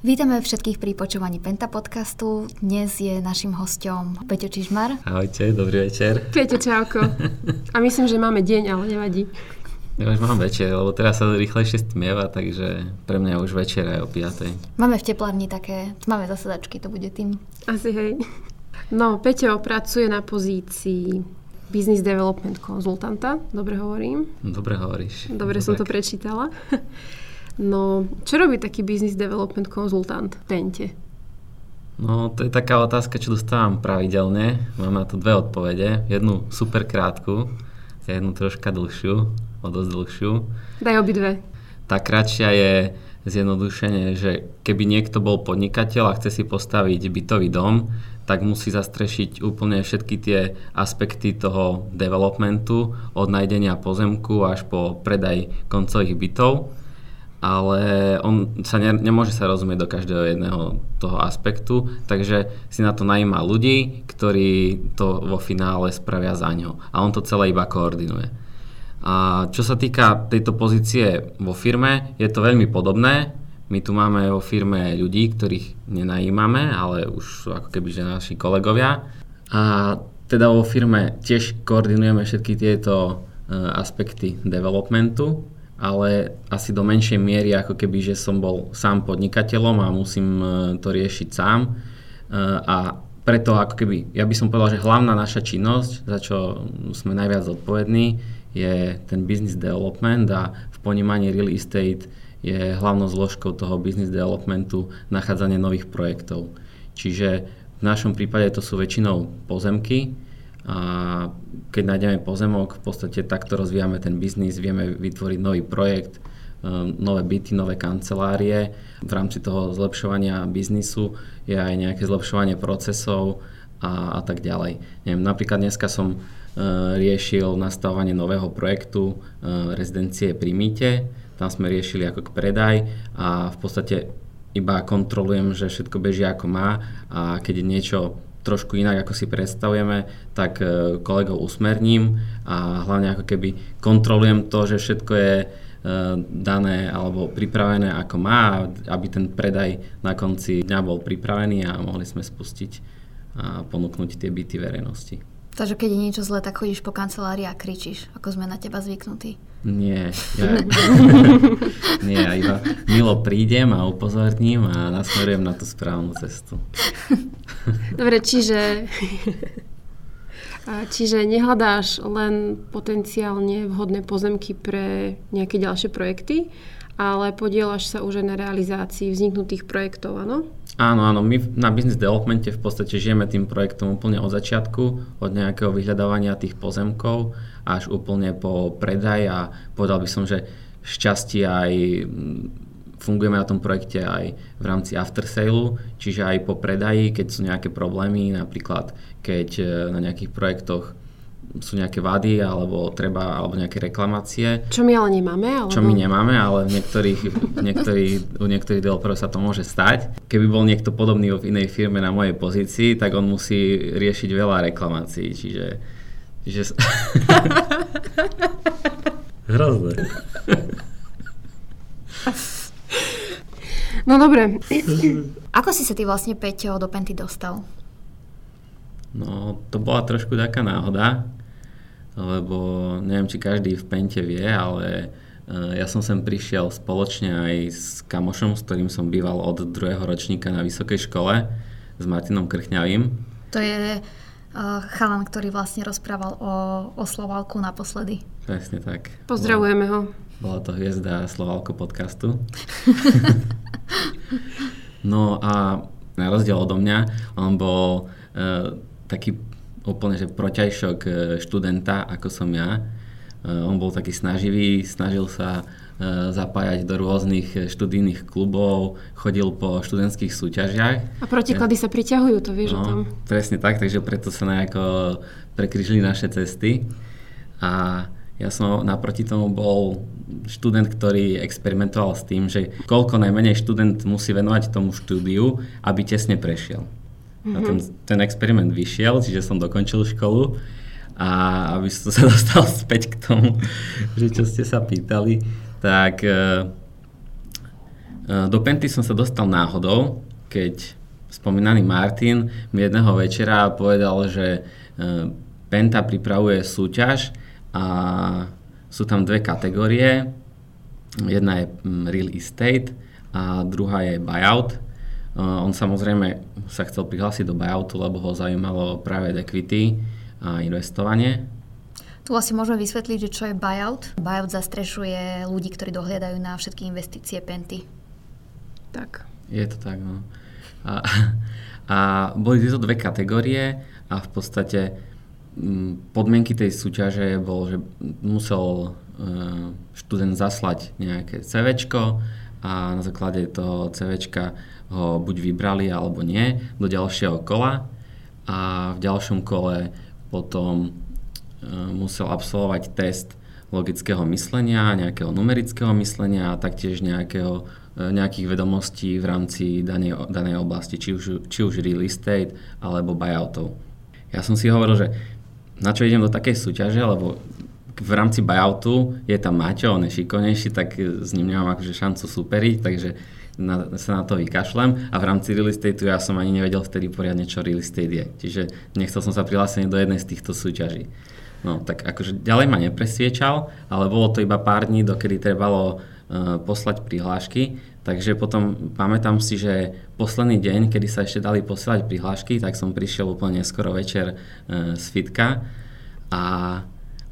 Vítame všetkých pri počúvaní Penta podcastu. Dnes je našim hostom Peťo Čižmar. Ahojte, dobrý večer. Peťo, čauko. A myslím, že máme deň, ale nevadí. Ja už mám večer, lebo teraz sa rýchlejšie stmieva, takže pre mňa už večer aj o 5. Máme v teplárni také máme zasadačky, to bude tým. Asi hej. No, Peťo pracuje na pozícii Business Development konzultanta. Dobre hovorím? Dobre hovoríš. Dobre som tak. to prečítala. No, čo robí taký business development konzultant v Pente? No, to je taká otázka, čo dostávam pravidelne. Mám na to dve odpovede. Jednu super krátku a jednu troška dlhšiu, o dosť dlhšiu. Daj obidve. Tá kratšia je zjednodušenie, že keby niekto bol podnikateľ a chce si postaviť bytový dom, tak musí zastrešiť úplne všetky tie aspekty toho developmentu, od nájdenia pozemku až po predaj koncových bytov ale on sa ne, nemôže sa rozumieť do každého jedného toho aspektu, takže si na to najíma ľudí, ktorí to vo finále spravia za ňo. A on to celé iba koordinuje. A čo sa týka tejto pozície vo firme, je to veľmi podobné. My tu máme vo firme ľudí, ktorých nenajímame, ale už sú ako keby že naši kolegovia. A teda vo firme tiež koordinujeme všetky tieto e, aspekty developmentu ale asi do menšej miery, ako keby, že som bol sám podnikateľom a musím e, to riešiť sám. E, a preto ako keby, ja by som povedal, že hlavná naša činnosť, za čo sme najviac zodpovední, je ten business development a v ponímaní real estate je hlavnou zložkou toho business developmentu nachádzanie nových projektov. Čiže v našom prípade to sú väčšinou pozemky, a keď nájdeme pozemok, v podstate takto rozvíjame ten biznis, vieme vytvoriť nový projekt, um, nové byty, nové kancelárie. V rámci toho zlepšovania biznisu je aj nejaké zlepšovanie procesov a, a tak ďalej. Neviem, napríklad dneska som uh, riešil nastavovanie nového projektu uh, rezidencie pri Mýte. Tam sme riešili ako k predaj a v podstate iba kontrolujem, že všetko beží ako má a keď je niečo trošku inak, ako si predstavujeme, tak e, kolegov usmerním a hlavne ako keby kontrolujem to, že všetko je e, dané alebo pripravené ako má, aby ten predaj na konci dňa bol pripravený a mohli sme spustiť a ponúknuť tie byty verejnosti. Takže keď je niečo zlé, tak chodíš po kancelárii a kričíš, ako sme na teba zvyknutí. Nie, ja, nie, ja iba milo prídem a upozorním a nasmerujem na tú správnu cestu. Dobre, čiže, čiže nehľadáš len potenciálne vhodné pozemky pre nejaké ďalšie projekty, ale podielaš sa už aj na realizácii vzniknutých projektov, áno? Áno, áno, my na business developmente v podstate žijeme tým projektom úplne od začiatku, od nejakého vyhľadávania tých pozemkov až úplne po predaj a povedal by som, že šťastie aj fungujeme na tom projekte aj v rámci after sale, čiže aj po predaji, keď sú nejaké problémy, napríklad keď e, na nejakých projektoch sú nejaké vady alebo treba, alebo nejaké reklamácie. Čo my ale nemáme? Alebo... Čo my nemáme, ale v niektorých, niektorých, u niektorých developerov sa to môže stať. Keby bol niekto podobný v inej firme na mojej pozícii, tak on musí riešiť veľa reklamácií, čiže... čiže... Hrozné. No dobre. Ako si sa ty vlastne, Peťo, do Penty dostal? No, to bola trošku taká náhoda lebo neviem, či každý v Pente vie, ale eh, ja som sem prišiel spoločne aj s kamošom, s ktorým som býval od druhého ročníka na vysokej škole, s Martinom Krchňavým. To je uh, chalan, ktorý vlastne rozprával o, o Slovalku naposledy. Presne tak. Pozdravujeme ho. Bola to hviezda Slovalko podcastu. no a na rozdiel odo mňa, on bol uh, taký úplne že proťajšok e, študenta, ako som ja. E, on bol taký snaživý, snažil sa e, zapájať do rôznych študijných klubov, chodil po študentských súťažiach. A protiklady ja, sa priťahujú, to vieš no, o tom. Presne tak, takže preto sa nejako prekryžili naše cesty. A ja som naproti tomu bol študent, ktorý experimentoval s tým, že koľko najmenej študent musí venovať tomu štúdiu, aby tesne prešiel. Mm-hmm. A ten, ten experiment vyšiel, čiže som dokončil školu a aby som sa dostal späť k tomu, že čo ste sa pýtali, tak e, Do Penty som sa dostal náhodou, keď spomínaný Martin mi jedného večera povedal, že e, Penta pripravuje súťaž a sú tam dve kategórie. Jedna je mm, real estate a druhá je buyout. E, on samozrejme sa chcel prihlásiť do buyoutu, lebo ho zaujímalo práve equity a investovanie. Tu asi môžeme vysvetliť, že čo je buyout. Buyout zastrešuje ľudí, ktorí dohliadajú na všetky investície Penty. Tak. Je to tak, no. A, a boli tieto dve kategórie a v podstate mm, podmienky tej súťaže bol, že musel e, študent zaslať nejaké CV a na základe toho CV ho buď vybrali alebo nie do ďalšieho kola a v ďalšom kole potom e, musel absolvovať test logického myslenia, nejakého numerického myslenia a taktiež nejakého E, nejakých vedomostí v rámci danej, danej oblasti, či už, či už real estate alebo buyoutov. Ja som si hovoril, že na čo idem do takej súťaže, lebo v rámci buyoutu je tam Maťo, on je šikovnejší, tak s ním nemám akože šancu superiť, takže na, sa na to vykašlem a v rámci real estateu ja som ani nevedel vtedy poriadne, čo real estate je. Čiže nechcel som sa prihlásiť do jednej z týchto súťaží. No tak akože ďalej ma nepresviečal, ale bolo to iba pár dní, dokedy trebalo Eh, poslať prihlášky. Takže potom pamätám si, že posledný deň, kedy sa ešte dali posielať prihlášky, tak som prišiel úplne skoro večer eh, z fitka a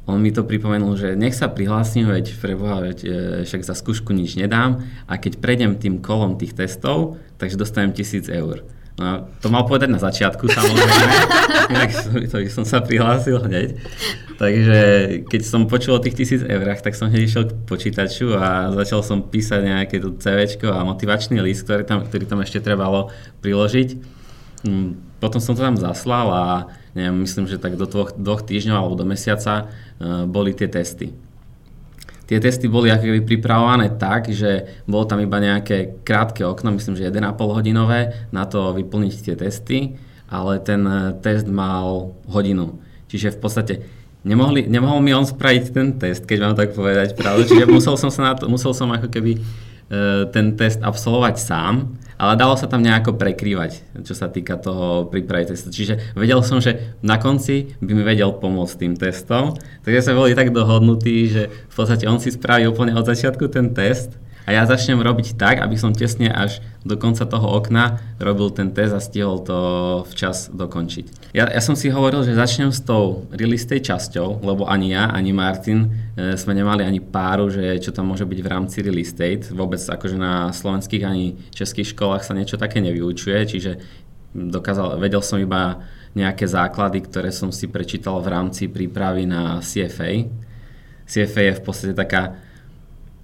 on mi to pripomenul, že nech sa prihlásim, veď preboha, veď eh, však za skúšku nič nedám a keď prejdem tým kolom tých testov, takže dostanem tisíc eur. No, to mal povedať na začiatku samozrejme, inak to som sa prihlásil hneď. Takže keď som počul o tých tisíc eurách, tak som hneď išiel k počítaču a začal som písať nejaké tu CV a motivačný list, ktorý tam, ktorý tam ešte trebalo priložiť. Hm, potom som to tam zaslal a neviem, myslím, že tak do dvoch, dvoch týždňov alebo do mesiaca uh, boli tie testy tie testy boli ako pripravované tak, že bolo tam iba nejaké krátke okno, myslím, že 1,5 hodinové na to vyplniť tie testy, ale ten eh, test mal hodinu. Čiže v podstate nemohli, nemohol mi on spraviť ten test, keď mám tak povedať pravdu, čiže musel som, sa na to, musel som ako keby ten test absolvovať sám, ale dalo sa tam nejako prekrývať, čo sa týka toho prípravy testu. Čiže vedel som, že na konci by mi vedel pomôcť tým testom, takže sme boli tak dohodnutí, že v podstate on si spraví úplne od začiatku ten test a ja začnem robiť tak, aby som tesne až do konca toho okna robil ten test a stihol to včas dokončiť. Ja, ja som si hovoril, že začnem s tou real estate časťou, lebo ani ja, ani Martin e, sme nemali ani páru, že čo tam môže byť v rámci real estate. Vôbec akože na slovenských ani českých školách sa niečo také nevyučuje, čiže dokázal, vedel som iba nejaké základy, ktoré som si prečítal v rámci prípravy na CFA. CFA je v podstate taká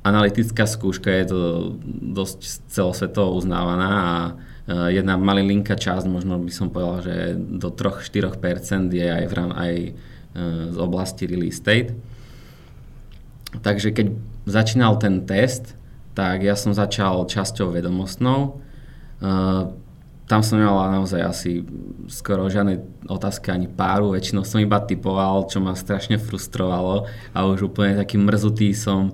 analytická skúška je to dosť celosvetovo uznávaná a e, jedna malilinká časť, možno by som povedal, že do 3-4% je aj, v aj e, z oblasti real estate. Takže keď začínal ten test, tak ja som začal časťou vedomostnou. E, tam som nemal naozaj asi skoro žiadne otázky ani páru, väčšinou som iba typoval, čo ma strašne frustrovalo a už úplne taký mrzutý som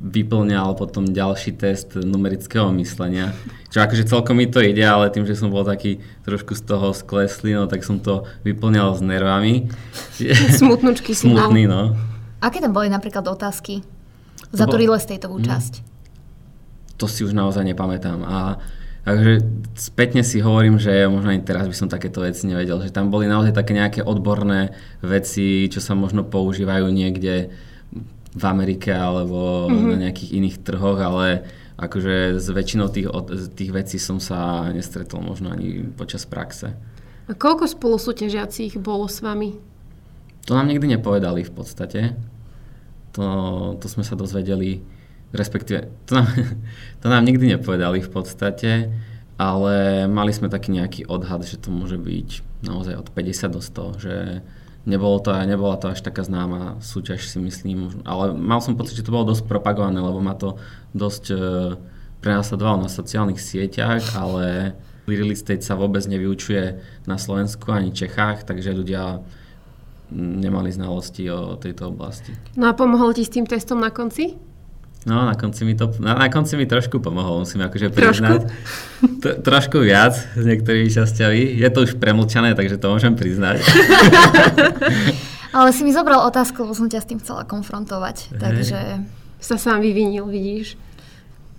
vyplňal potom ďalší test numerického myslenia. Čo akože celkom mi to ide, ale tým, že som bol taký trošku z toho skleslý, no tak som to vyplňal s nervami. Smutnúčky si Smutný, no. Aké tam boli napríklad otázky za tú real estateovú mm. časť? To si už naozaj nepamätám. A Takže spätne si hovorím, že možno aj teraz by som takéto veci nevedel, že tam boli naozaj také nejaké odborné veci, čo sa možno používajú niekde v Amerike alebo mm-hmm. na nejakých iných trhoch, ale akože s väčšinou tých, tých vecí som sa nestretol možno ani počas praxe. A koľko spolusúťažiacich bolo s vami? To nám nikdy nepovedali v podstate. To, to sme sa dozvedeli, respektíve, to nám, to nám nikdy nepovedali v podstate, ale mali sme taký nejaký odhad, že to môže byť naozaj od 50 do 100, že Nebolo to, nebola to až taká známa súťaž, si myslím. Ale mal som pocit, že to bolo dosť propagované, lebo ma to dosť e, prenasledovalo na sociálnych sieťach, ale real estate sa vôbec nevyučuje na Slovensku ani Čechách, takže ľudia nemali znalosti o tejto oblasti. No a pomohol ti s tým testom na konci? No, na konci mi to, na, na konci mi trošku pomohol, musím akože priznať. Trošku? trošku viac s niektorými časťami. Je to už premlčané, takže to môžem priznať. Ale si mi zobral otázku, lebo som ťa s tým chcela konfrontovať, hey. takže... Sa sám vyvinil, vidíš.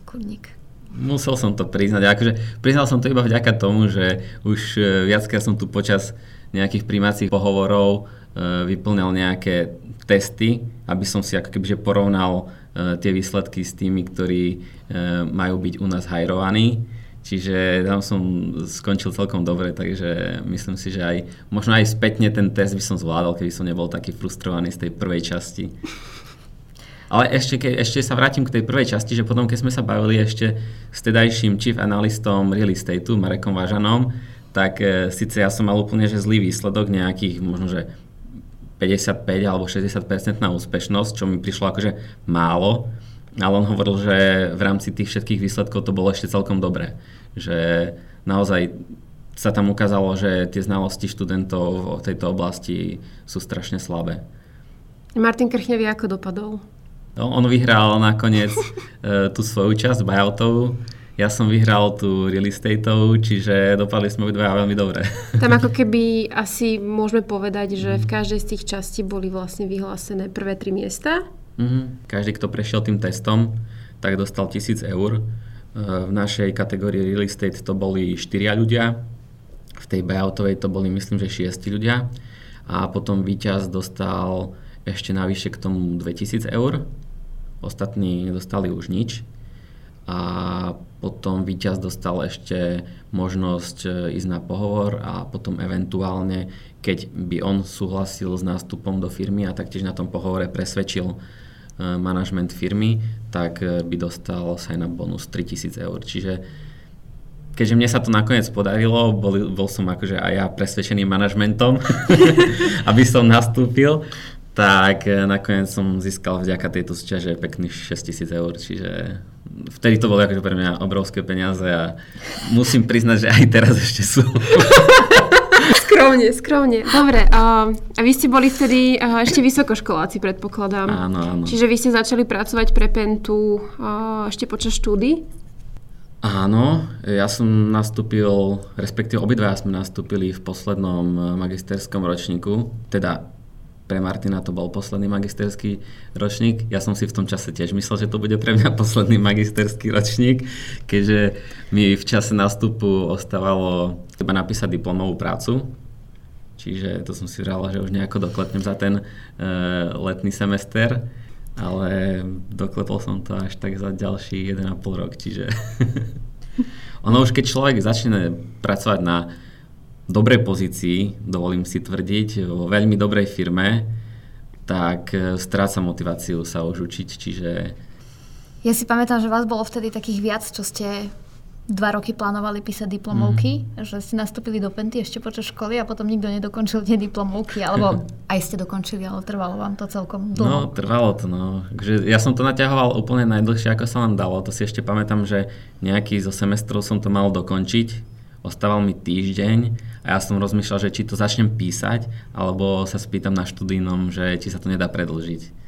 Kurník. Musel som to priznať. Akože priznal som to iba vďaka tomu, že už e, viackrát som tu počas nejakých príjmacích pohovorov e, vyplňal nejaké testy, aby som si ako keby porovnal tie výsledky s tými, ktorí majú byť u nás hajrovaní. Čiže tam som skončil celkom dobre, takže myslím si, že aj možno aj spätne ten test by som zvládol, keby som nebol taký frustrovaný z tej prvej časti. Ale ešte, ke, ešte sa vrátim k tej prvej časti, že potom, keď sme sa bavili ešte s tedajším chief analistom real estateu, Marekom Vážanom, tak e, síce ja som mal úplne že zlý výsledok, nejakých možno, že 55 alebo 60% na úspešnosť, čo mi prišlo akože málo, ale on hovoril, že v rámci tých všetkých výsledkov to bolo ešte celkom dobré. Že naozaj sa tam ukázalo, že tie znalosti študentov v tejto oblasti sú strašne slabé. Martin Krchnevi ako dopadol? No, on vyhral nakoniec e, tú svoju časť buyoutovú. Ja som vyhral tú real estateovú, čiže dopadli sme obidva veľmi dobre. Tam ako keby asi môžeme povedať, že v každej z tých častí boli vlastne vyhlásené prvé tri miesta. Mm-hmm. Každý, kto prešiel tým testom, tak dostal 1000 eur. E, v našej kategórii real estate to boli 4 ľudia, v tej buyoutovej to boli myslím, že 6 ľudia a potom víťaz dostal ešte navyše k tomu 2000 eur ostatní nedostali už nič. A potom víťaz dostal ešte možnosť e, ísť na pohovor a potom eventuálne, keď by on súhlasil s nástupom do firmy a taktiež na tom pohovore presvedčil e, manažment firmy, tak e, by dostal na bonus 3000 eur. Čiže keďže mne sa to nakoniec podarilo, bol, bol som akože aj ja presvedčený manažmentom, aby som nastúpil, tak nakoniec som získal vďaka tejto súťaže pekných 6000 eur, čiže vtedy to bolo akože pre mňa obrovské peniaze a musím priznať, že aj teraz ešte sú. Skromne, skromne. Dobre, a, vy ste boli vtedy ešte vysokoškoláci, predpokladám. Áno, áno. Čiže vy ste začali pracovať pre Pentu ešte počas štúdy? Áno, ja som nastúpil, respektíve obidva sme nastúpili v poslednom eh, magisterskom ročníku, teda pre Martina to bol posledný magisterský ročník. Ja som si v tom čase tiež myslel, že to bude pre mňa posledný magisterský ročník, keďže mi v čase nástupu ostávalo iba napísať diplomovú prácu. Čiže to som si vral, že už nejako doklepnem za ten uh, letný semester, ale doklepol som to až tak za ďalší 1,5 rok, čiže ono už keď človek začne pracovať na dobrej pozícii, dovolím si tvrdiť, vo veľmi dobrej firme, tak e, stráca motiváciu sa už učiť, čiže... Ja si pamätám, že vás bolo vtedy takých viac, čo ste dva roky plánovali písať diplomovky, mm. že ste nastúpili do Penty ešte počas školy a potom nikto nedokončil tie diplomovky, alebo aj ste dokončili, ale trvalo vám to celkom dlho. No, trvalo to, no. ja som to naťahoval úplne najdlhšie, ako sa vám dalo. To si ešte pamätám, že nejaký zo semestrov som to mal dokončiť ostával mi týždeň a ja som rozmýšľal, že či to začnem písať, alebo sa spýtam na študijnom, že či sa to nedá predlžiť.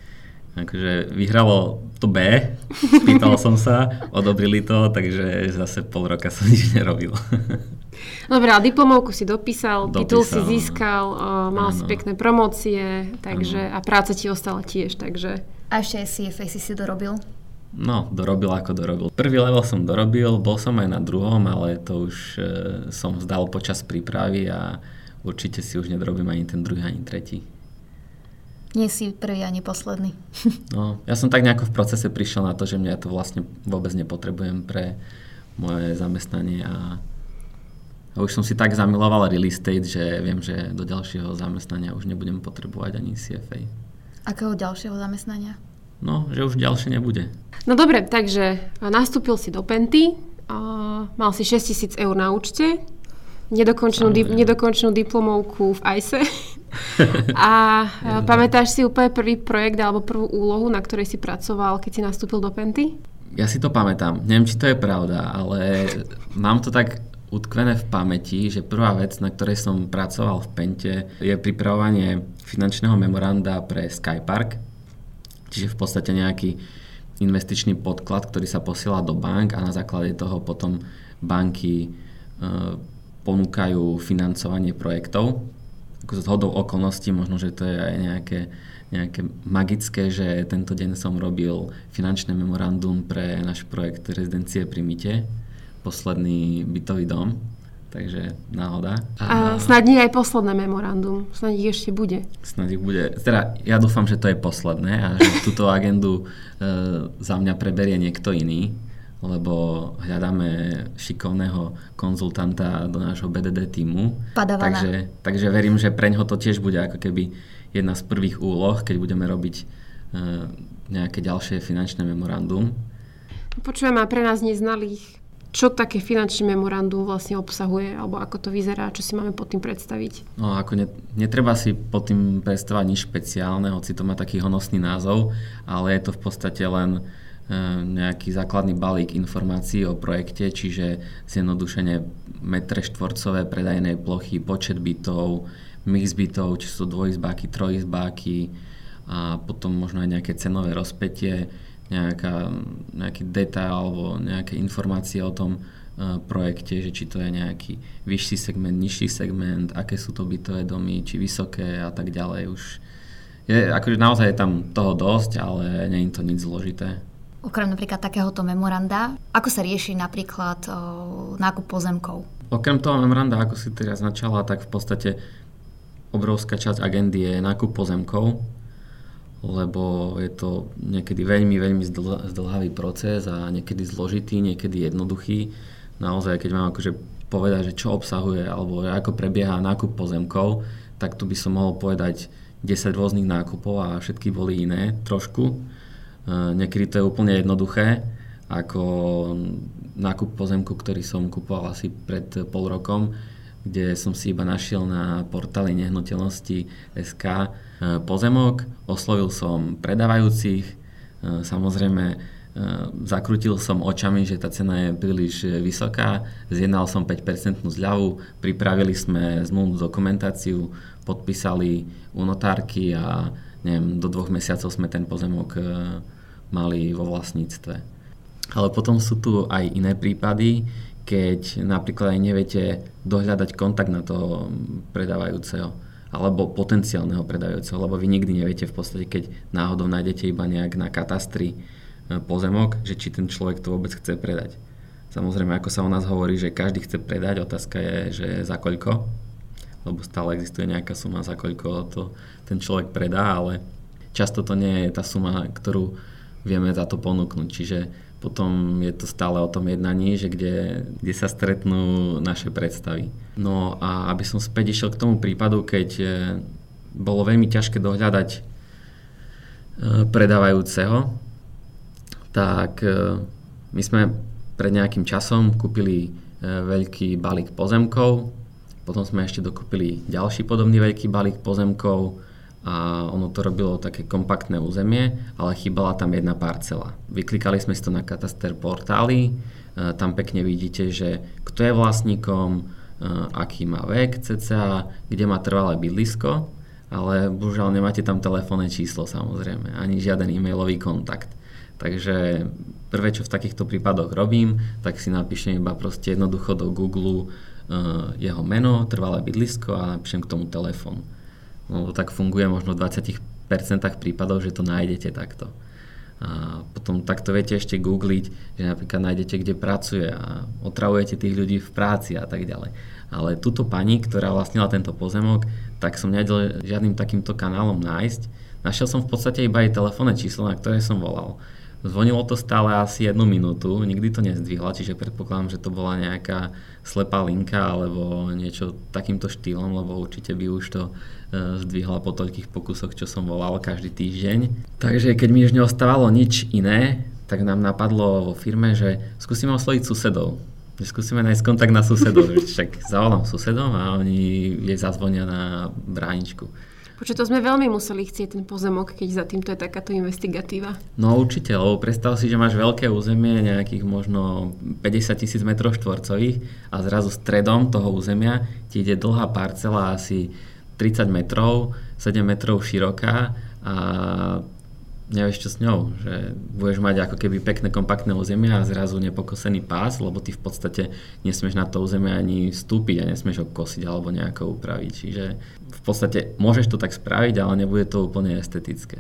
Takže vyhralo to B, spýtal som sa, odobrili to, takže zase pol roka som nič nerobil. Dobre, a diplomovku si dopísal, dopísal titul si získal, mal ano. si pekné promócie, takže a práca ti ostala tiež, takže... A ešte aj CFA si si dorobil? No, dorobil ako dorobil. Prvý level som dorobil, bol som aj na druhom, ale to už e, som vzdal počas prípravy a určite si už nedorobím ani ten druhý, ani tretí. Nie si prvý ani posledný. no, ja som tak nejako v procese prišiel na to, že mňa to vlastne vôbec nepotrebujem pre moje zamestnanie a, a už som si tak zamiloval real estate, že viem, že do ďalšieho zamestnania už nebudem potrebovať ani CFA. Akého ďalšieho zamestnania? No, že už ďalšie nebude. No dobre, takže nastúpil si do Penty, a mal si 6 tisíc eur na účte, nedokončenú, di- nedokončenú diplomovku v ICE. a pamätáš si úplne prvý projekt alebo prvú úlohu, na ktorej si pracoval, keď si nastúpil do Penty? Ja si to pamätám. Neviem, či to je pravda, ale mám to tak utkvené v pamäti, že prvá vec, na ktorej som pracoval v Pente, je pripravovanie finančného memoranda pre Skypark, čiže v podstate nejaký investičný podklad, ktorý sa posiela do bank a na základe toho potom banky e, ponúkajú financovanie projektov. Z hodou okolností, možno, že to je aj nejaké, nejaké magické, že tento deň som robil finančné memorandum pre náš projekt rezidencie pri Mite, posledný bytový dom takže náhoda. A, a snad nie aj posledné memorandum, snad ich ešte bude. Snad ich bude. Teda ja dúfam, že to je posledné a že túto agendu e, za mňa preberie niekto iný, lebo hľadáme šikovného konzultanta do nášho BDD týmu. Padavana. Takže, takže verím, že pre ňoho to tiež bude ako keby jedna z prvých úloh, keď budeme robiť e, nejaké ďalšie finančné memorandum. Počujem a pre nás neznalých čo také finančné memorandum vlastne obsahuje, alebo ako to vyzerá, čo si máme pod tým predstaviť? No ako ne, netreba si pod tým predstavať nič špeciálne, hoci to má taký honosný názov, ale je to v podstate len e, nejaký základný balík informácií o projekte, čiže zjednodušene metre štvorcové predajnej plochy, počet bytov, mix bytov, či sú dvojizbáky, trojizbáky a potom možno aj nejaké cenové rozpetie, nejaká, nejaký detail alebo nejaké informácie o tom uh, projekte, že či to je nejaký vyšší segment, nižší segment, aké sú to bytové domy, či vysoké a tak ďalej. Už je, akože naozaj je tam toho dosť, ale nie je to nič zložité. Okrem napríklad takéhoto memoranda, ako sa rieši napríklad o, nákup pozemkov? Okrem toho memoranda, ako si teraz začala, tak v podstate obrovská časť agendy je nákup pozemkov, lebo je to niekedy veľmi, veľmi zdlhavý proces a niekedy zložitý, niekedy jednoduchý. Naozaj, keď mám akože povedať, že čo obsahuje alebo ako prebieha nákup pozemkov, tak tu by som mohol povedať 10 rôznych nákupov a všetky boli iné trošku. E, niekedy to je úplne jednoduché, ako nákup pozemku, ktorý som kupoval asi pred pol rokom, kde som si iba našiel na portáli nehnuteľnosti SK pozemok, oslovil som predávajúcich, e, samozrejme e, zakrutil som očami, že tá cena je príliš vysoká, zjednal som 5% zľavu, pripravili sme zmluvnú dokumentáciu, podpísali u notárky a neviem, do dvoch mesiacov sme ten pozemok mali vo vlastníctve. Ale potom sú tu aj iné prípady, keď napríklad aj neviete dohľadať kontakt na toho predávajúceho alebo potenciálneho predajúceho, lebo vy nikdy neviete v podstate, keď náhodou nájdete iba nejak na katastri e, pozemok, že či ten človek to vôbec chce predať. Samozrejme, ako sa o nás hovorí, že každý chce predať, otázka je, že za koľko, lebo stále existuje nejaká suma, za koľko to ten človek predá, ale často to nie je tá suma, ktorú vieme za to ponúknuť. Čiže potom je to stále o tom jednaní, že kde, kde sa stretnú naše predstavy. No a aby som späť išiel k tomu prípadu, keď e, bolo veľmi ťažké dohľadať e, predávajúceho, tak e, my sme pred nejakým časom kúpili veľký balík pozemkov, potom sme ešte dokúpili ďalší podobný veľký balík pozemkov, a ono to robilo také kompaktné územie, ale chýbala tam jedna parcela. Vyklikali sme si to na kataster portály, e, tam pekne vidíte, že kto je vlastníkom, e, aký má vek cca, kde má trvalé bydlisko, ale bohužiaľ nemáte tam telefónne číslo samozrejme, ani žiaden e-mailový kontakt. Takže prvé, čo v takýchto prípadoch robím, tak si napíšem iba proste jednoducho do Google e, jeho meno, trvalé bydlisko a napíšem k tomu telefón No, tak funguje možno v 20% prípadov, že to nájdete takto. A potom takto viete ešte googliť, že napríklad nájdete, kde pracuje a otravujete tých ľudí v práci a tak ďalej. Ale túto pani, ktorá vlastnila tento pozemok, tak som nevedel žiadnym takýmto kanálom nájsť. Našiel som v podstate iba jej telefónne číslo, na ktoré som volal. Zvonilo to stále asi jednu minútu, nikdy to nezdvihla, čiže predpokladám, že to bola nejaká slepá linka alebo niečo takýmto štýlom, lebo určite by už to e, zdvihla po toľkých pokusoch, čo som volal každý týždeň. Takže keď mi už neostávalo nič iné, tak nám napadlo vo firme, že skúsime osloviť susedov. Že skúsime nájsť kontakt na susedov. Však zavolám susedom a oni jej zazvonia na bráničku. Počuť, to sme veľmi museli chcieť ten pozemok, keď za týmto je takáto investigatíva. No určite, lebo predstav si, že máš veľké územie, nejakých možno 50 tisíc metrov štvorcových a zrazu stredom toho územia ti ide dlhá parcela asi 30 metrov, 7 metrov široká a nevieš čo s ňou, že budeš mať ako keby pekné kompaktné územie a zrazu nepokosený pás, lebo ty v podstate nesmieš na to územie ani vstúpiť a nesmieš ho kosiť alebo nejako upraviť. Čiže v podstate môžeš to tak spraviť, ale nebude to úplne estetické.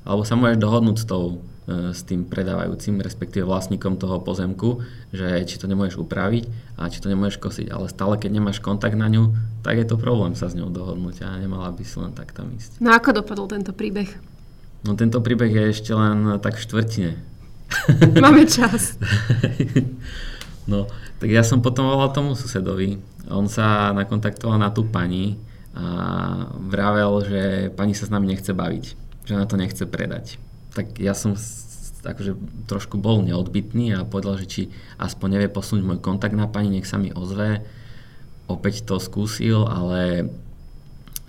Alebo sa môžeš dohodnúť s, tou, e, s tým predávajúcim, respektíve vlastníkom toho pozemku, že či to nemôžeš upraviť a či to nemôžeš kosiť. Ale stále, keď nemáš kontakt na ňu, tak je to problém sa s ňou dohodnúť a nemala by si len tak tam ísť. No ako dopadol tento príbeh? No tento príbeh je ešte len tak v štvrtine. Máme čas. no, tak ja som potom volal tomu susedovi. On sa nakontaktoval na tú pani a vravel, že pani sa s nami nechce baviť, že na to nechce predať. Tak ja som akože trošku bol neodbitný a povedal, že či aspoň nevie posunúť môj kontakt na pani, nech sa mi ozve. Opäť to skúsil, ale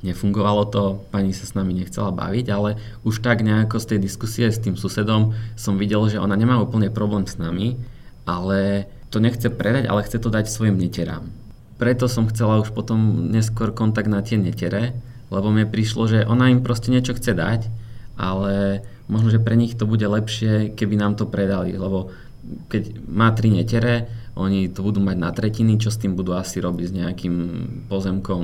nefungovalo to, pani sa s nami nechcela baviť, ale už tak nejako z tej diskusie s tým susedom som videl, že ona nemá úplne problém s nami, ale to nechce predať, ale chce to dať svojim neterám. Preto som chcela už potom neskôr kontakt na tie netere, lebo mi prišlo, že ona im proste niečo chce dať, ale možno, že pre nich to bude lepšie, keby nám to predali, lebo keď má tri netere, oni to budú mať na tretiny, čo s tým budú asi robiť s nejakým pozemkom,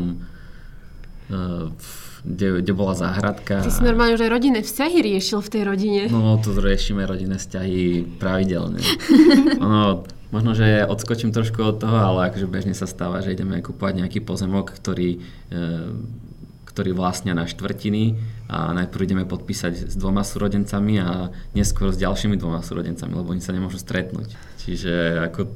kde, kde bola záhradka. Ty si normálne už aj rodinné vzťahy riešil v tej rodine. No, tu riešime rodinné vzťahy pravidelne. ono, možno, že odskočím trošku od toho, ale akože bežne sa stáva, že ideme kúpovať nejaký pozemok, ktorý, e, ktorý vlastnia na štvrtiny a najprv ideme podpísať s dvoma súrodencami a neskôr s ďalšími dvoma súrodencami, lebo oni sa nemôžu stretnúť. Čiže ako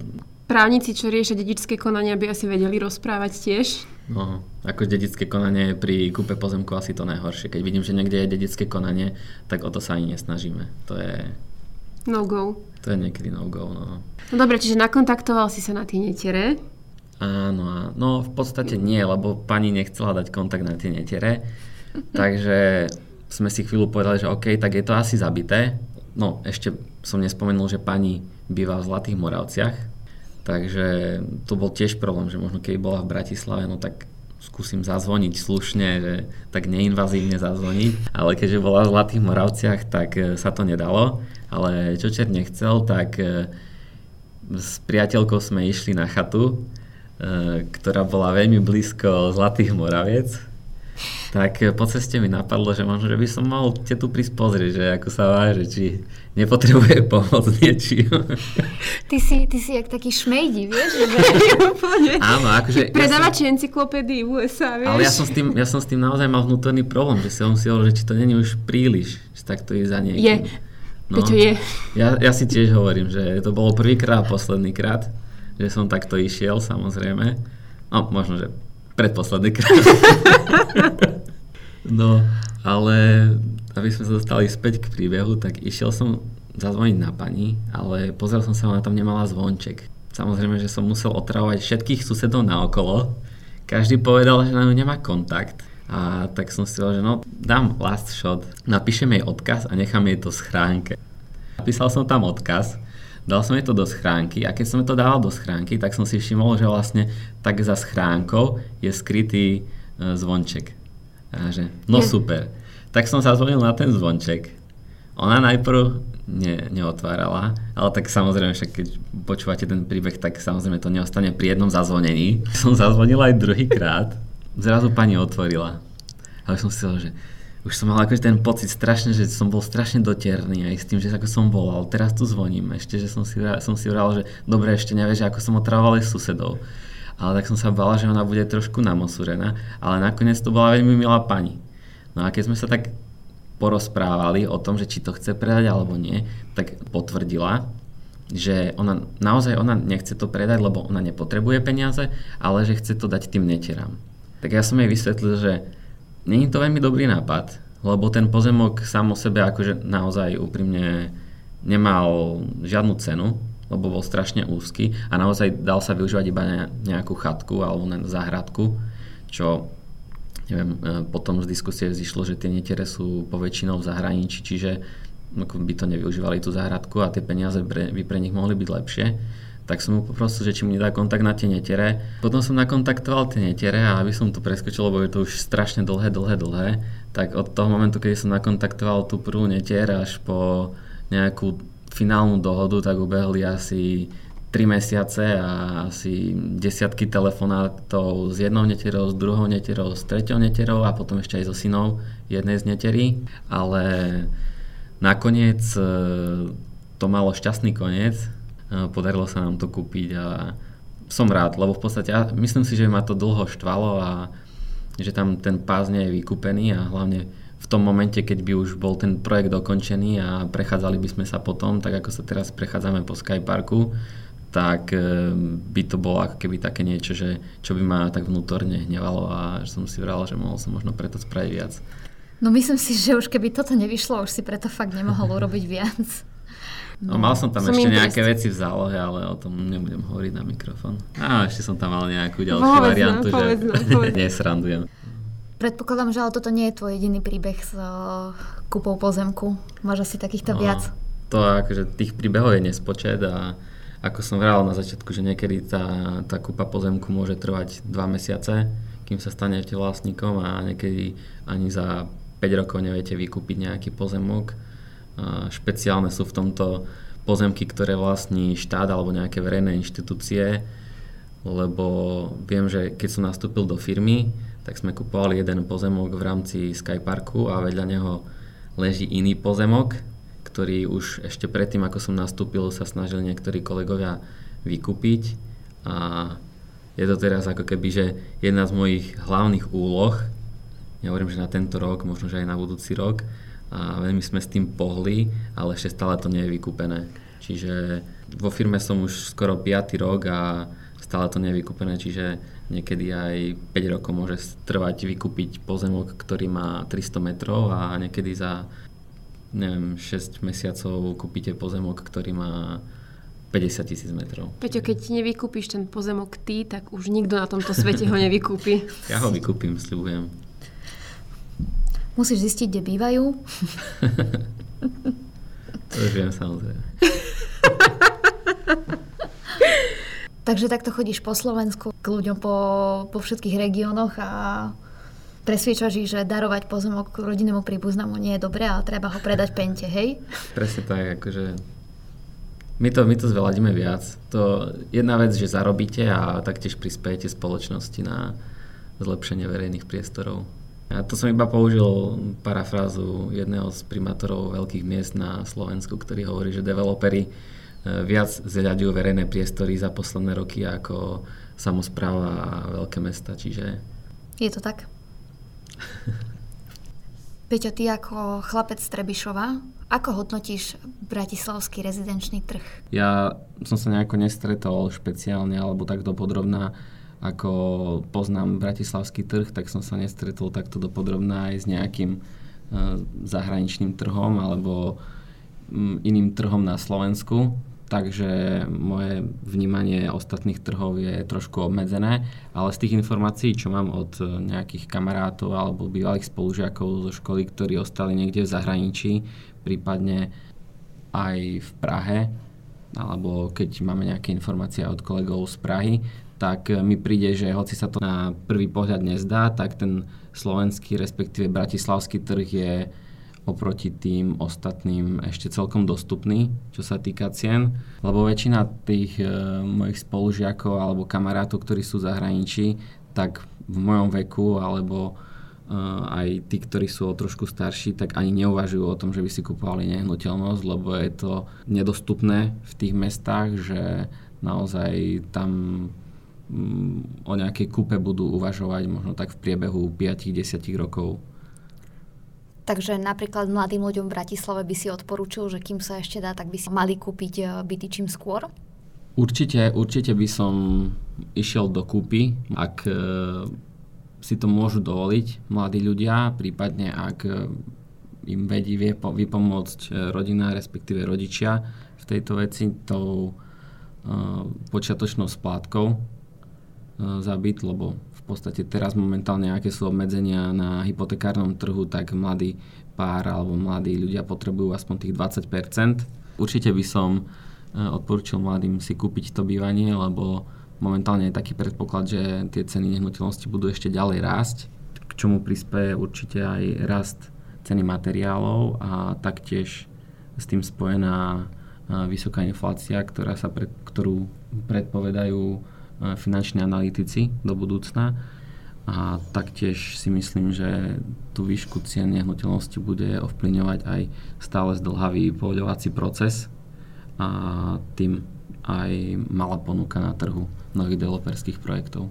Právnici, čo riešia dedičské konania, by asi vedeli rozprávať tiež. No, ako dedické konanie pri kúpe pozemku asi to najhoršie. Keď vidím, že niekde je dedické konanie, tak o to sa ani nesnažíme. To je... No go. To je niekedy no go, no. No dobre, čiže nakontaktoval si sa na tie netere. Áno, no v podstate nie, lebo pani nechcela dať kontakt na tie netere. takže sme si chvíľu povedali, že OK, tak je to asi zabité. No, ešte som nespomenul, že pani býva v Zlatých Moravciach, Takže to bol tiež problém, že možno keď bola v Bratislave, no tak skúsim zazvoniť slušne, že tak neinvazívne zazvoniť, ale keďže bola v Zlatých Moravciach, tak e, sa to nedalo, ale čo čert nechcel, tak e, s priateľkou sme išli na chatu, e, ktorá bola veľmi blízko Zlatých Moraviec. Tak po ceste mi napadlo, že možno, že by som mal te tu prísť pozrieť, že ako sa váže, či nepotrebuje pomoc niečím. Ty si, ty si jak taký šmejdi, vieš? Že... Áno, akože... Predávač ja som... encyklopédii USA, vieš? Ale ja som, s tým, ja som s tým naozaj mal vnútorný problém, že som si hovoril, že či to není už príliš, že takto je za niekým. Je. No, Peťo je. Ja, ja si tiež hovorím, že to bolo prvýkrát a posledný krát, že som takto išiel, samozrejme. No, možno, že predposledný krát. No, ale aby sme sa dostali späť k príbehu, tak išiel som zazvoniť na pani, ale pozrel som sa, ona tam nemala zvonček. Samozrejme, že som musel otravovať všetkých susedov naokolo. Každý povedal, že na ňu nemá kontakt. A tak som si povedal, že no, dám last shot, napíšem jej odkaz a nechám jej to v schránke. Napísal som tam odkaz, dal som jej to do schránky a keď som to dával do schránky, tak som si všimol, že vlastne tak za schránkou je skrytý e, zvonček. A že, no super. Tak som sa zvolil na ten zvonček. Ona najprv ne, neotvárala, ale tak samozrejme, však keď počúvate ten príbeh, tak samozrejme to neostane pri jednom zazvonení. Som zazvonil aj druhýkrát, zrazu pani otvorila. Ale som si že už som mal akože ten pocit strašne, že som bol strašne dotierný aj s tým, že ako som volal, teraz tu zvoním, ešte, že som si, som si vral, že dobre, ešte nevieš, ako som otravoval aj susedov ale tak som sa bala, že ona bude trošku namosúrená, ale nakoniec to bola veľmi milá pani. No a keď sme sa tak porozprávali o tom, že či to chce predať alebo nie, tak potvrdila, že ona naozaj ona nechce to predať, lebo ona nepotrebuje peniaze, ale že chce to dať tým netierám. Tak ja som jej vysvetlil, že není to veľmi dobrý nápad, lebo ten pozemok sám o sebe akože naozaj úprimne nemal žiadnu cenu, lebo bol strašne úzky a naozaj dal sa využívať iba na nejakú chatku alebo na záhradku, čo neviem, e, potom z diskusie vzýšlo, že tie netere sú poväčšinou v zahraničí, čiže by to nevyužívali tú záhradku a tie peniaze by pre nich mohli byť lepšie tak som mu poprosil, že či mi dá kontakt na tie netere. Potom som nakontaktoval tie netere a aby som to preskočil, lebo je to už strašne dlhé, dlhé, dlhé, tak od toho momentu, keď som nakontaktoval tú prvú netier až po nejakú finálnu dohodu, tak ubehli asi 3 mesiace a asi desiatky telefonátov s jednou netierou, s druhou netierou, s treťou netierou a potom ešte aj so synou jednej z neterí. Ale nakoniec e, to malo šťastný koniec. E, podarilo sa nám to kúpiť a som rád, lebo v podstate ja myslím si, že ma to dlho štvalo a že tam ten pás nie je vykúpený a hlavne v tom momente, keď by už bol ten projekt dokončený a prechádzali by sme sa potom, tak ako sa teraz prechádzame po Skyparku, tak eh, by to bolo ako keby také niečo, že, čo by ma tak vnútorne hnevalo a že som si vral, že mohol som možno preto spraviť viac. No myslím si, že už keby toto nevyšlo, už si preto fakt nemohol urobiť viac. No, mal som tam som ešte nejaké veci v zálohe, ale o tom nebudem hovoriť na mikrofón. A ešte som tam mal nejakú ďalšiu povedz variantu, no, povedz že no, nesrandujem. Predpokladám, že ale toto nie je tvoj jediný príbeh s uh, kúpou pozemku. Máš asi takýchto no, viac. To akože tých príbehov je nespočet a ako som vral na začiatku, že niekedy tá, tá kúpa pozemku môže trvať 2 mesiace, kým sa stanete vlastníkom a niekedy ani za 5 rokov neviete vykúpiť nejaký pozemok. A špeciálne sú v tomto pozemky, ktoré vlastní štát alebo nejaké verejné inštitúcie, lebo viem, že keď som nastúpil do firmy, tak sme kupovali jeden pozemok v rámci Skyparku a vedľa neho leží iný pozemok, ktorý už ešte predtým, ako som nastúpil, sa snažili niektorí kolegovia vykúpiť a je to teraz ako keby, že jedna z mojich hlavných úloh, ja hovorím, že na tento rok, možno, že aj na budúci rok, a veľmi sme s tým pohli, ale ešte stále to nie je vykúpené. Čiže vo firme som už skoro 5. rok a stále to nie je vykúpené, čiže niekedy aj 5 rokov môže trvať vykúpiť pozemok, ktorý má 300 metrov a niekedy za neviem, 6 mesiacov kúpite pozemok, ktorý má 50 tisíc metrov. Peťo, keď ti nevykúpiš ten pozemok ty, tak už nikto na tomto svete ho nevykúpi. ja ho vykúpim, sľubujem. Musíš zistiť, kde bývajú. to už viem, samozrejme. Takže takto chodíš po Slovensku k ľuďom po, po všetkých regiónoch a presviečaš ich, že darovať pozemok rodinnému príbuznému nie je dobré a treba ho predať pente, hej? Presne tak, akože my to, my to zveladíme viac. To jedna vec, že zarobíte a taktiež prispiejete spoločnosti na zlepšenie verejných priestorov. A to som iba použil parafrázu jedného z primátorov veľkých miest na Slovensku, ktorý hovorí, že developery e, viac zľadujú verejné priestory za posledné roky ako samozpráva a veľké mesta, čiže... Je to tak? Peťo, ty ako chlapec z Trebišova, ako hodnotíš bratislavský rezidenčný trh? Ja som sa nejako nestretol špeciálne alebo tak dopodrobná, ako poznám bratislavský trh, tak som sa nestretol takto dopodrobná aj s nejakým uh, zahraničným trhom alebo um, iným trhom na Slovensku takže moje vnímanie ostatných trhov je trošku obmedzené, ale z tých informácií, čo mám od e, nejakých kamarátov alebo bývalých spolužiakov zo školy, ktorí ostali niekde v zahraničí, prípadne aj v Prahe, alebo keď máme nejaké informácie od kolegov z Prahy, tak mi príde, že hoci sa to na prvý pohľad nezdá, tak ten slovenský, respektíve bratislavský trh je oproti tým ostatným ešte celkom dostupný, čo sa týka cien, lebo väčšina tých e, mojich spolužiakov alebo kamarátov, ktorí sú zahraničí, tak v mojom veku alebo e, aj tí, ktorí sú o trošku starší, tak ani neuvažujú o tom, že by si kupovali nehnuteľnosť, lebo je to nedostupné v tých mestách, že naozaj tam mm, o nejakej kúpe budú uvažovať možno tak v priebehu 5-10 rokov. Takže napríklad mladým ľuďom v Bratislave by si odporúčil, že kým sa ešte dá, tak by si mali kúpiť e, byty čím skôr? Určite, určite by som išiel do kúpy, ak e, si to môžu dovoliť mladí ľudia, prípadne ak e, im vedí, vypomôcť rodina, respektíve rodičia v tejto veci tou počiatočnou splátkou za byt, lebo podstate teraz momentálne, aké sú obmedzenia na hypotekárnom trhu, tak mladý pár alebo mladí ľudia potrebujú aspoň tých 20%. Určite by som e, odporúčil mladým si kúpiť to bývanie, lebo momentálne je taký predpoklad, že tie ceny nehnuteľnosti budú ešte ďalej rásť, čomu prispieje určite aj rast ceny materiálov a taktiež s tým spojená vysoká inflácia, ktorá sa pred, ktorú predpovedajú finanční analytici do budúcna. A taktiež si myslím, že tú výšku cien nehnuteľnosti bude ovplyvňovať aj stále zdlhavý povoľovací proces a tým aj malá ponuka na trhu nových developerských projektov.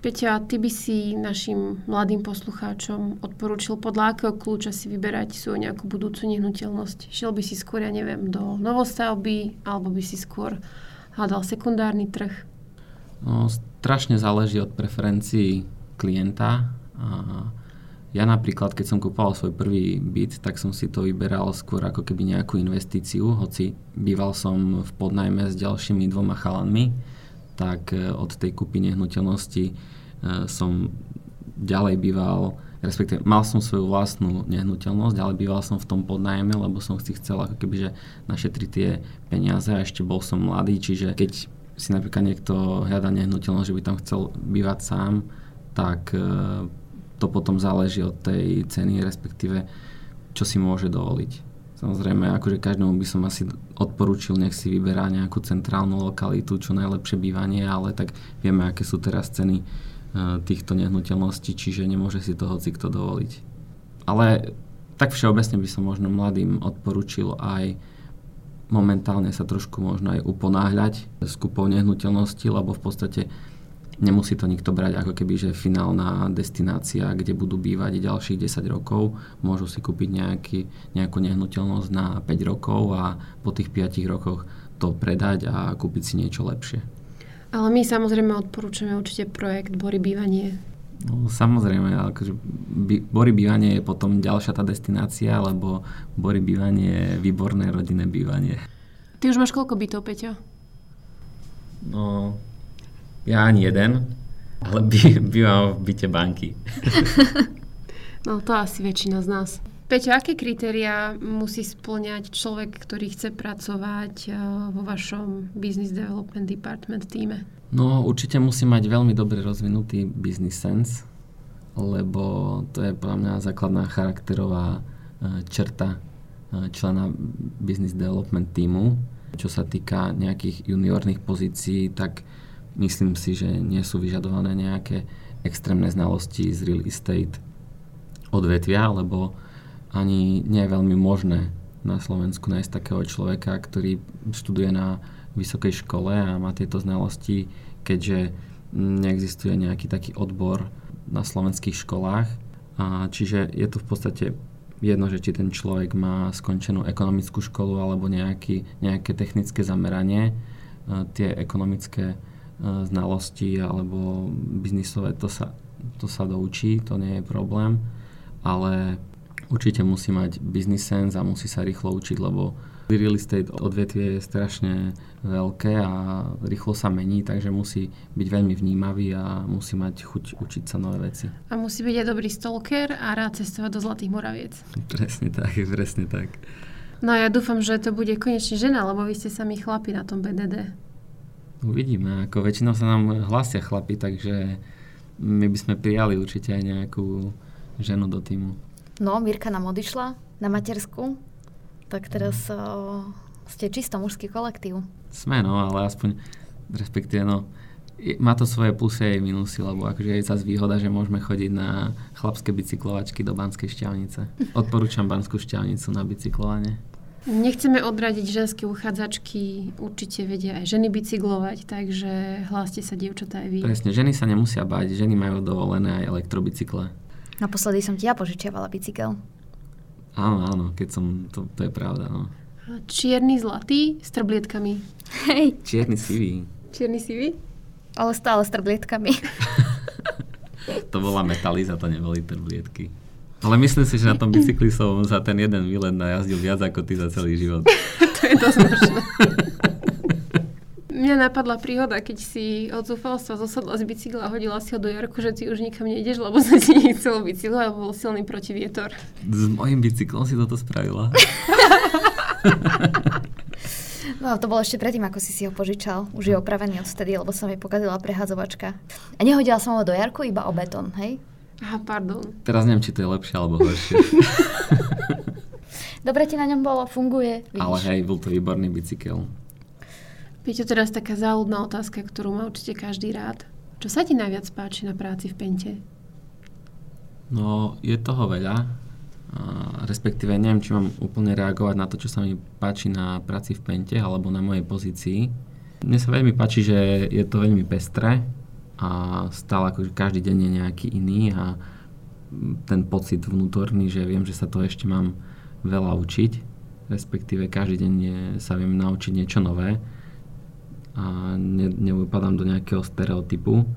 Peťa, ty by si našim mladým poslucháčom odporúčil podľa akého kľúča si vyberať svoju nejakú budúcu nehnuteľnosť? Šiel by si skôr, ja neviem, do novostavby, alebo by si skôr hľadal sekundárny trh? No, strašne záleží od preferencií klienta. A ja napríklad, keď som kúpal svoj prvý byt, tak som si to vyberal skôr ako keby nejakú investíciu, hoci býval som v podnajme s ďalšími dvoma chalanmi, tak e, od tej kúpy nehnuteľnosti E, som ďalej býval, respektíve mal som svoju vlastnú nehnuteľnosť, ale býval som v tom podnájme, lebo som si chcel ako keby, že našetriť tie peniaze a ešte bol som mladý, čiže keď si napríklad niekto hľadá nehnuteľnosť, že by tam chcel bývať sám, tak e, to potom záleží od tej ceny, respektíve čo si môže dovoliť. Samozrejme, akože každému by som asi odporúčil, nech si vyberá nejakú centrálnu lokalitu, čo najlepšie bývanie, ale tak vieme, aké sú teraz ceny týchto nehnuteľností, čiže nemôže si to hoci kto dovoliť. Ale tak všeobecne by som možno mladým odporučil aj momentálne sa trošku možno aj uponáhľať s kúpou nehnuteľnosti, lebo v podstate nemusí to nikto brať ako keby, že finálna destinácia, kde budú bývať ďalších 10 rokov. Môžu si kúpiť nejaký, nejakú nehnuteľnosť na 5 rokov a po tých 5 rokoch to predať a kúpiť si niečo lepšie. Ale my samozrejme odporúčame určite projekt Bory bývanie. No, samozrejme, akože by, Bory bývanie je potom ďalšia tá destinácia, lebo Bory bývanie je výborné rodinné bývanie. Ty už máš koľko bytov, Peťo? No, ja ani jeden, ale by, bývam v byte banky. no to asi väčšina z nás. Peťo, aké kritéria musí splňať človek, ktorý chce pracovať eh, vo vašom Business Development Department týme? No, určite musí mať veľmi dobre rozvinutý business sense, lebo to je podľa mňa základná charakterová eh, črta eh, člena Business Development týmu. Čo sa týka nejakých juniorných pozícií, tak myslím si, že nie sú vyžadované nejaké extrémne znalosti z real estate odvetvia, lebo ani nie je veľmi možné na Slovensku nájsť takého človeka, ktorý študuje na vysokej škole a má tieto znalosti, keďže neexistuje nejaký taký odbor na slovenských školách. A čiže je to v podstate jedno, že či ten človek má skončenú ekonomickú školu alebo nejaký, nejaké technické zameranie. Tie ekonomické znalosti alebo biznisové, to sa, to sa doučí, to nie je problém, ale určite musí mať business sense a musí sa rýchlo učiť, lebo real estate odvetvie je strašne veľké a rýchlo sa mení, takže musí byť veľmi vnímavý a musí mať chuť učiť sa nové veci. A musí byť aj dobrý stalker a rád cestovať do Zlatých Moraviec. Presne tak, presne tak. No ja dúfam, že to bude konečne žena, lebo vy ste sami chlapi na tom BDD. Uvidíme, ako väčšinou sa nám hlasia chlapi, takže my by sme prijali určite aj nejakú ženu do týmu. No, Mirka nám odišla na matersku, tak teraz o, ste čisto mužský kolektív. Sme, no, ale aspoň, respektíve, no, má to svoje plusy aj minusy, lebo akože je zase výhoda, že môžeme chodiť na chlapské bicyklovačky do Banskej šťavnice. Odporúčam Banskú šťavnicu na bicyklovanie. Nechceme odradiť ženské uchádzačky, určite vedia aj ženy bicyklovať, takže hláste sa, dievčatá, aj vy. Presne, ženy sa nemusia bať, ženy majú dovolené aj elektrobicykle. Naposledy som ti ja požičiavala bicykel. Áno, áno, keď som, to, to je pravda, no. Čierny, zlatý, s trblietkami. Hej. Čierny, sivý. Čierny, sivý? Ale stále s trblietkami. to bola metaliza, to neboli trblietky. Ale myslím si, že na tom bicykli som za ten jeden výlet najazdil viac ako ty za celý život. to je dosť možné. Mňa napadla príhoda, keď si od zúfalstva zosadla z bicykla a hodila si ho do jarku, že ty už nikam nejdeš, lebo sa ti nechcelo bicyklo a bol silný protivietor. S mojim bicyklom si toto spravila? No to bolo ešte predtým, ako si si ho požičal. Už je opravený odtedy, lebo sa mi pokazila prehádzovačka. A nehodila som ho do jarku, iba o betón, hej? Aha, pardon. Teraz neviem, či to je lepšie alebo horšie. Dobre ti na ňom bolo, funguje. Vidíš. Ale hej, bol to výborný bicykel. Peťo, teraz taká záľudná otázka, ktorú má určite každý rád. Čo sa ti najviac páči na práci v Pente? No, je toho veľa. Respektíve neviem, či mám úplne reagovať na to, čo sa mi páči na práci v Pente alebo na mojej pozícii. Mne sa veľmi páči, že je to veľmi pestré a stále akože každý deň je nejaký iný a ten pocit vnútorný, že viem, že sa to ešte mám veľa učiť, respektíve každý deň je, sa viem naučiť niečo nové a ne, neupadám do nejakého stereotypu.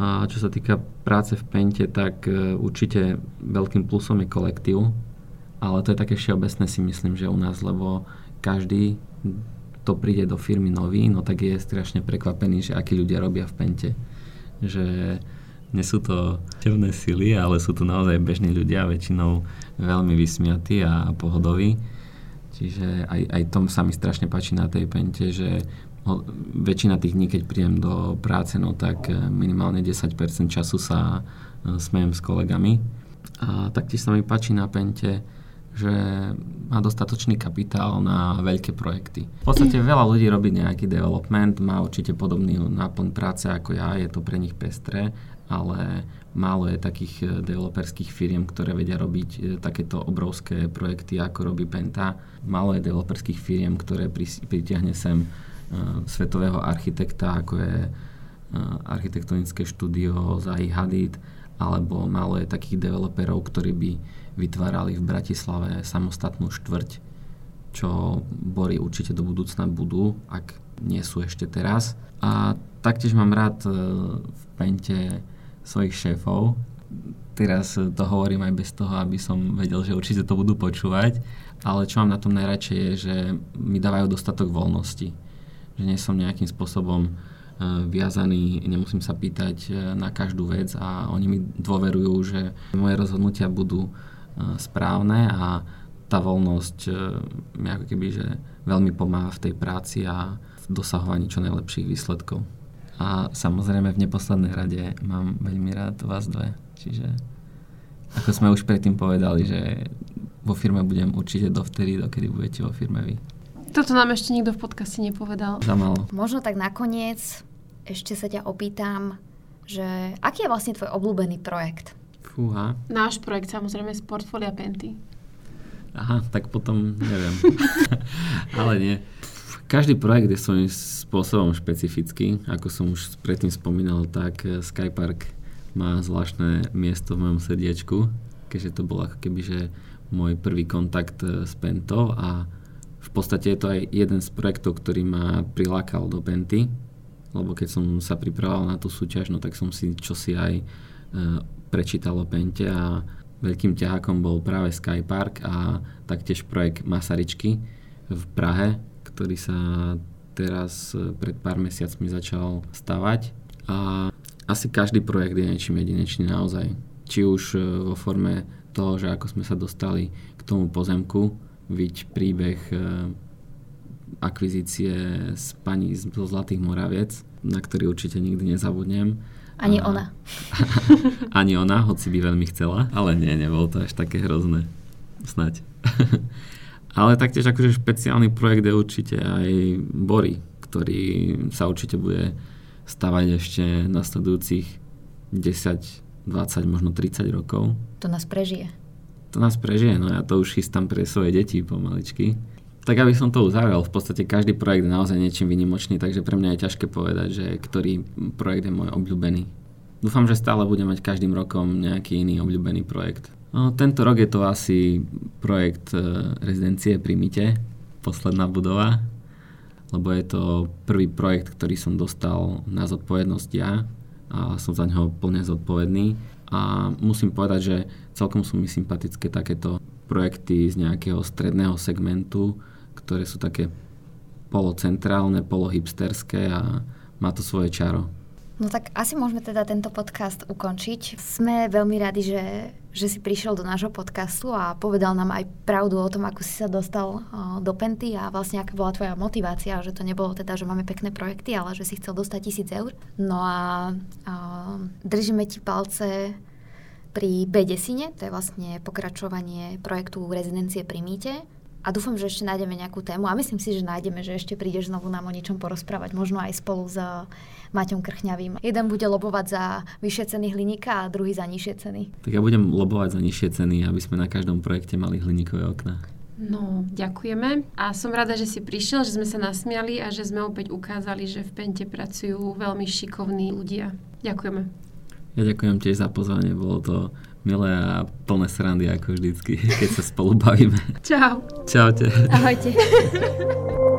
A čo sa týka práce v Pente, tak e, určite veľkým plusom je kolektív, ale to je také všeobecné si myslím, že u nás, lebo každý, kto príde do firmy nový, no tak je strašne prekvapený, že akí ľudia robia v Pente. Že nie sú to temné sily, ale sú to naozaj bežní ľudia, väčšinou veľmi vysmiatí a pohodoví. Čiže aj, aj tom sa mi strašne páči na tej Pente, že väčšina tých dní, keď prídem do práce, no tak eh, minimálne 10% času sa eh, smejem s kolegami. A taktiež sa mi páči na Pente, že má dostatočný kapitál na veľké projekty. V podstate veľa ľudí robí nejaký development, má určite podobný náplň práce ako ja, je to pre nich pestré, ale málo je takých eh, developerských firiem, ktoré vedia robiť takéto obrovské projekty, ako robí Penta. Málo je developerských firiem, ktoré pritiahne sem svetového architekta, ako je eh, architektonické štúdio Zahi Hadid, alebo málo je takých developerov, ktorí by vytvárali v Bratislave samostatnú štvrť, čo bory určite do budúcna budú, ak nie sú ešte teraz. A taktiež mám rád eh, v Pente svojich šéfov. Teraz to hovorím aj bez toho, aby som vedel, že určite to budú počúvať, ale čo mám na tom najradšej je, že mi dávajú dostatok voľnosti že nie som nejakým spôsobom e, viazaný, nemusím sa pýtať e, na každú vec a oni mi dôverujú, že moje rozhodnutia budú e, správne a tá voľnosť mi ako keby že veľmi pomáha v tej práci a v dosahovaní čo najlepších výsledkov. A samozrejme v neposlednej rade mám veľmi rád vás dve. Čiže ako sme už predtým povedali, že vo firme budem určite dovtedy, dokedy budete vo firme vy. Toto nám ešte nikto v podcaste nepovedal. Zamalo. Možno tak nakoniec ešte sa ťa opýtam, že aký je vlastne tvoj obľúbený projekt? Fúha. Náš projekt samozrejme z portfólia Penty. Aha, tak potom neviem. Ale nie. Každý projekt je svojím spôsobom špecifický. Ako som už predtým spomínal, tak eh, Skypark má zvláštne miesto v mojom srdiečku, keďže to bol ako keby, že môj prvý kontakt eh, s Pentou a v podstate je to aj jeden z projektov, ktorý ma prilákal do Penty, lebo keď som sa pripravoval na tú súťaž, no tak som si čosi aj e, prečítal o Pente a veľkým ťahákom bol práve Skypark a taktiež projekt Masaričky v Prahe, ktorý sa teraz e, pred pár mesiacmi začal stavať a asi každý projekt je niečím jedinečný naozaj. Či už e, vo forme toho, že ako sme sa dostali k tomu pozemku, viť príbeh e, akvizície z pani zo Zlatých Moraviec, na ktorý určite nikdy nezabudnem. Ani a, ona. ani ona, hoci by veľmi chcela, ale nie, nebolo to až také hrozné. Snaď. ale taktiež akože špeciálny projekt je určite aj Bory, ktorý sa určite bude stavať ešte nasledujúcich 10, 20, možno 30 rokov. To nás prežije to nás prežije, no ja to už chystám pre svoje deti pomaličky. Tak aby som to uzavrel, v podstate každý projekt je naozaj niečím vynimočný, takže pre mňa je ťažké povedať, že ktorý projekt je môj obľúbený. Dúfam, že stále budem mať každým rokom nejaký iný obľúbený projekt. No, tento rok je to asi projekt e, rezidencie pri posledná budova, lebo je to prvý projekt, ktorý som dostal na zodpovednosť ja a som za neho plne zodpovedný a musím povedať, že celkom sú mi sympatické takéto projekty z nejakého stredného segmentu, ktoré sú také polocentrálne, polohipsterské a má to svoje čaro. No tak asi môžeme teda tento podcast ukončiť. Sme veľmi radi, že, že si prišiel do nášho podcastu a povedal nám aj pravdu o tom, ako si sa dostal do Penty a vlastne aká bola tvoja motivácia, že to nebolo teda, že máme pekné projekty, ale že si chcel dostať tisíc eur. No a, a držíme ti palce pri Bedesine, to je vlastne pokračovanie projektu rezidencie pri Mýte. A dúfam, že ešte nájdeme nejakú tému a myslím si, že nájdeme, že ešte prídeš znovu nám o niečom porozprávať, možno aj spolu s Maťom Krchňavým. Jeden bude lobovať za vyššie ceny hliníka a druhý za nižšie ceny. Tak ja budem lobovať za nižšie ceny, aby sme na každom projekte mali hliníkové okná. No, ďakujeme. A som rada, že si prišiel, že sme sa nasmiali a že sme opäť ukázali, že v Pente pracujú veľmi šikovní ľudia. Ďakujeme. Ja ďakujem tiež za pozvanie, bolo to milé a plné srandy ako vždycky, keď sa spolu bavíme. Čau. Čaute. Ahojte.